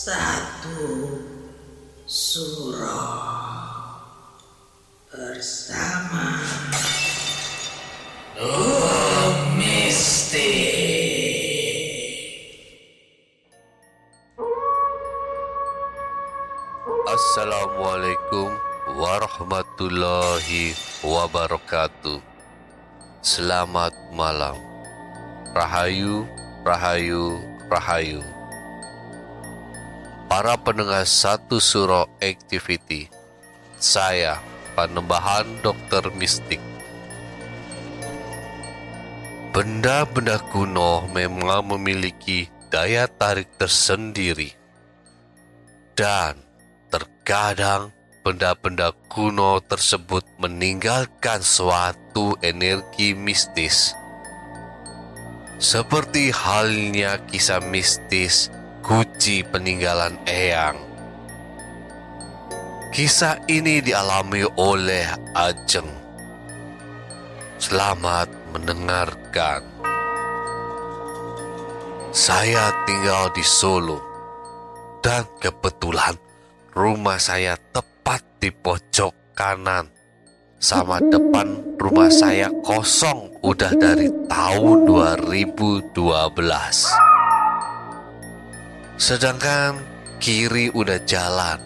satu suro bersama Mistik. Assalamualaikum warahmatullahi wabarakatuh. Selamat malam. Rahayu, rahayu, rahayu. Para pendengar satu suro activity, saya Panembahan Dokter Mistik. Benda-benda kuno memang memiliki daya tarik tersendiri. Dan terkadang benda-benda kuno tersebut meninggalkan suatu energi mistis. Seperti halnya kisah mistis Guci peninggalan Eyang. Kisah ini dialami oleh Ajeng. Selamat mendengarkan. Saya tinggal di Solo dan kebetulan rumah saya tepat di pojok kanan. Sama depan rumah saya kosong udah dari tahun 2012. Sedangkan kiri udah jalan.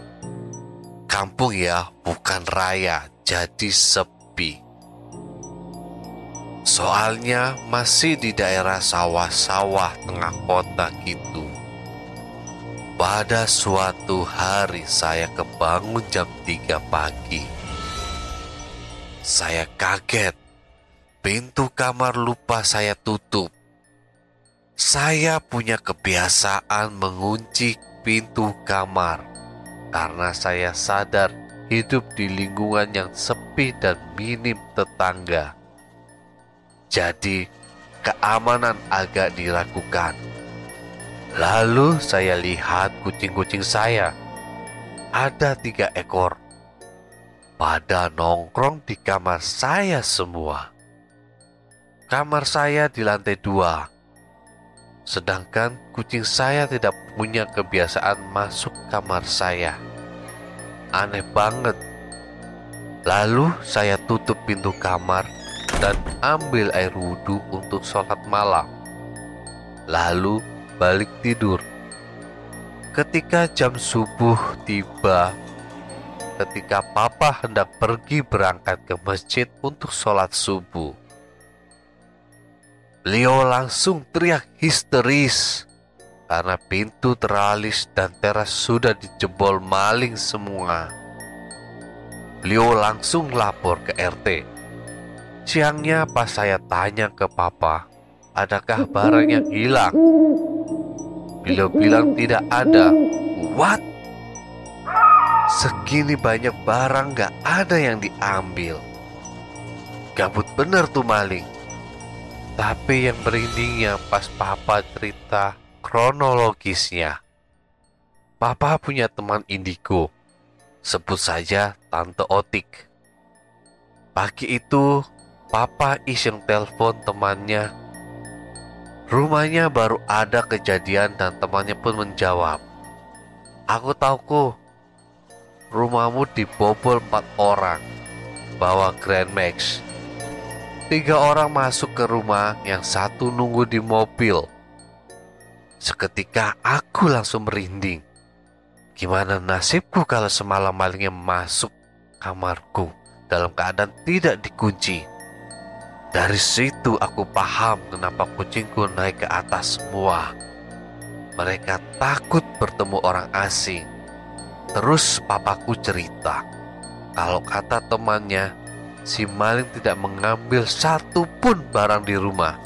Kampung ya, bukan raya, jadi sepi. Soalnya masih di daerah sawah-sawah tengah kota gitu. Pada suatu hari saya kebangun jam 3 pagi. Saya kaget. Pintu kamar lupa saya tutup. Saya punya kebiasaan mengunci pintu kamar karena saya sadar hidup di lingkungan yang sepi dan minim tetangga. Jadi, keamanan agak diragukan. Lalu saya lihat kucing-kucing saya. Ada tiga ekor. Pada nongkrong di kamar saya semua. Kamar saya di lantai dua. Sedangkan kucing saya tidak punya kebiasaan masuk kamar saya. Aneh banget. Lalu saya tutup pintu kamar dan ambil air wudhu untuk sholat malam. Lalu balik tidur. Ketika jam subuh tiba, ketika papa hendak pergi berangkat ke masjid untuk sholat subuh, beliau langsung teriak histeris karena pintu teralis dan teras sudah dijebol maling semua. Beliau langsung lapor ke RT. Siangnya pas saya tanya ke papa, adakah barang yang hilang? Beliau bilang tidak ada. What? Segini banyak barang gak ada yang diambil. Gabut bener tuh maling. Tapi yang merindingnya pas papa cerita kronologisnya. Papa punya teman indigo. Sebut saja Tante Otik. Pagi itu, Papa iseng telepon temannya. Rumahnya baru ada kejadian dan temannya pun menjawab. Aku tahu ku, rumahmu dibobol empat orang, bawa Grand Max. Tiga orang masuk ke rumah, yang satu nunggu di mobil. Seketika aku langsung merinding. Gimana nasibku kalau semalam malingnya masuk kamarku dalam keadaan tidak dikunci? Dari situ aku paham kenapa kucingku naik ke atas semua. Mereka takut bertemu orang asing. Terus papaku cerita, kalau kata temannya, si maling tidak mengambil satu pun barang di rumah.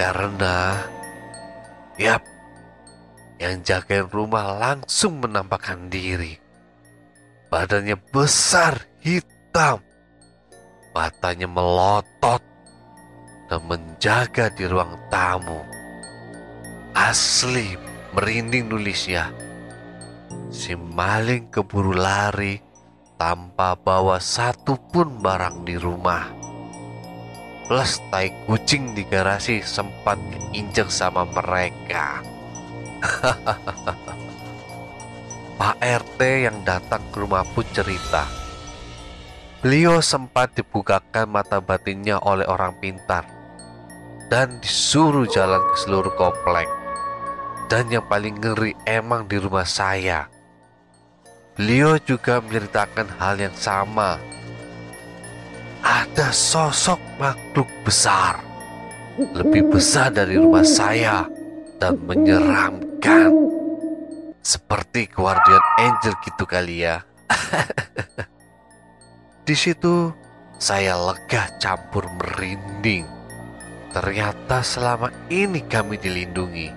Karena, yap, yang jagain rumah langsung menampakkan diri. Badannya besar, hitam, matanya melotot dan menjaga di ruang tamu. Asli merinding nulisnya. Si maling keburu lari tanpa bawa satu pun barang di rumah. Plus tai kucing di garasi sempat keinjek sama mereka. Pak RT yang datang ke rumah pun cerita Beliau sempat dibukakan mata batinnya oleh orang pintar dan disuruh jalan ke seluruh komplek. Dan yang paling ngeri emang di rumah saya. Beliau juga menceritakan hal yang sama. Ada sosok makhluk besar, lebih besar dari rumah saya dan menyeramkan. Seperti Guardian Angel gitu kali ya. Di situ saya lega campur merinding. Ternyata selama ini kami dilindungi.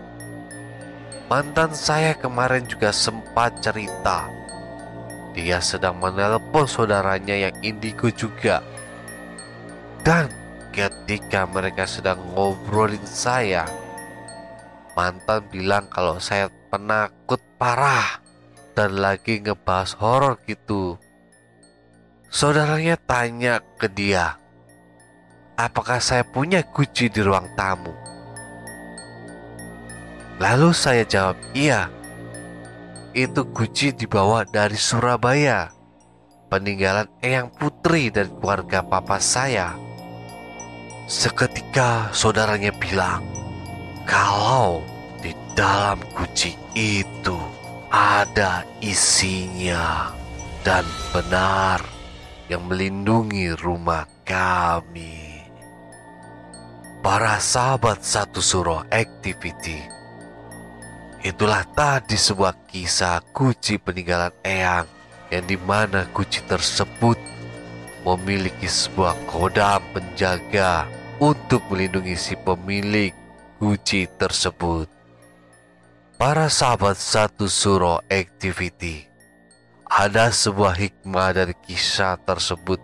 Mantan saya kemarin juga sempat cerita. Dia sedang menelpon saudaranya yang indigo juga. Dan ketika mereka sedang ngobrolin saya, mantan bilang kalau saya penakut parah dan lagi ngebahas horor gitu. Saudaranya tanya ke dia, apakah saya punya guci di ruang tamu? Lalu saya jawab, iya. Itu guci dibawa dari Surabaya, peninggalan Eyang Putri dari keluarga papa saya. Seketika saudaranya bilang, kalau di dalam guci itu ada isinya dan benar yang melindungi rumah kami. Para sahabat satu suro activity. Itulah tadi sebuah kisah kunci peninggalan Eyang yang di mana kunci tersebut memiliki sebuah kodam penjaga untuk melindungi si pemilik kunci tersebut. Para sahabat satu suro activity ada sebuah hikmah dari kisah tersebut,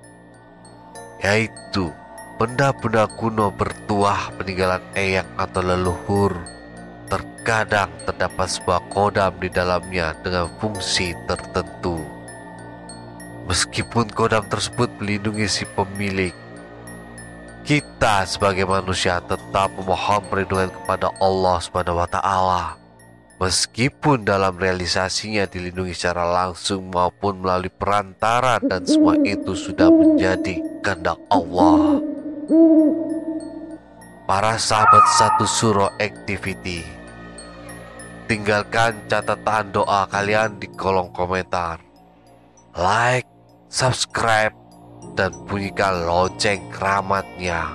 yaitu benda-benda kuno bertuah peninggalan eyang atau leluhur. Terkadang terdapat sebuah kodam di dalamnya dengan fungsi tertentu. Meskipun kodam tersebut melindungi si pemilik, kita sebagai manusia tetap memohon perlindungan kepada Allah Subhanahu wa taala Meskipun dalam realisasinya dilindungi secara langsung maupun melalui perantara dan semua itu sudah menjadi kehendak Allah. Para sahabat satu suro activity, tinggalkan catatan doa kalian di kolom komentar. Like, subscribe, dan bunyikan lonceng keramatnya.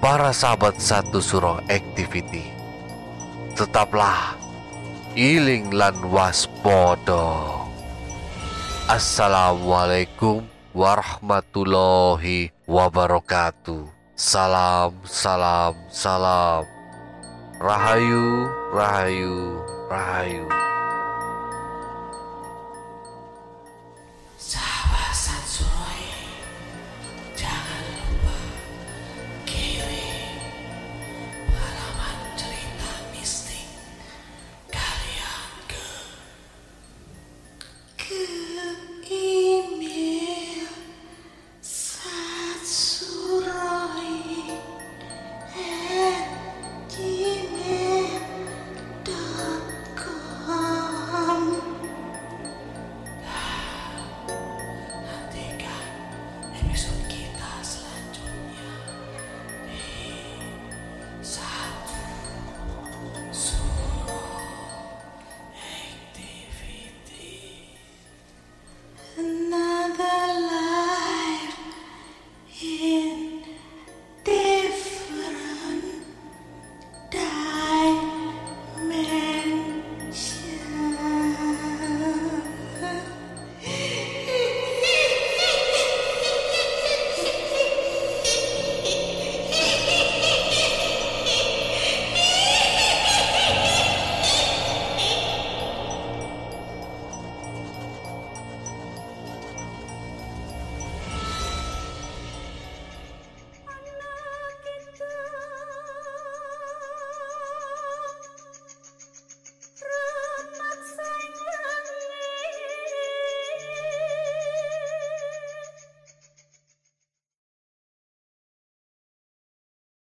Para sahabat satu suro activity tetaplah iling lan waspada. Assalamualaikum warahmatullahi wabarakatuh. Salam, salam, salam. Rahayu, rahayu, rahayu. Eso.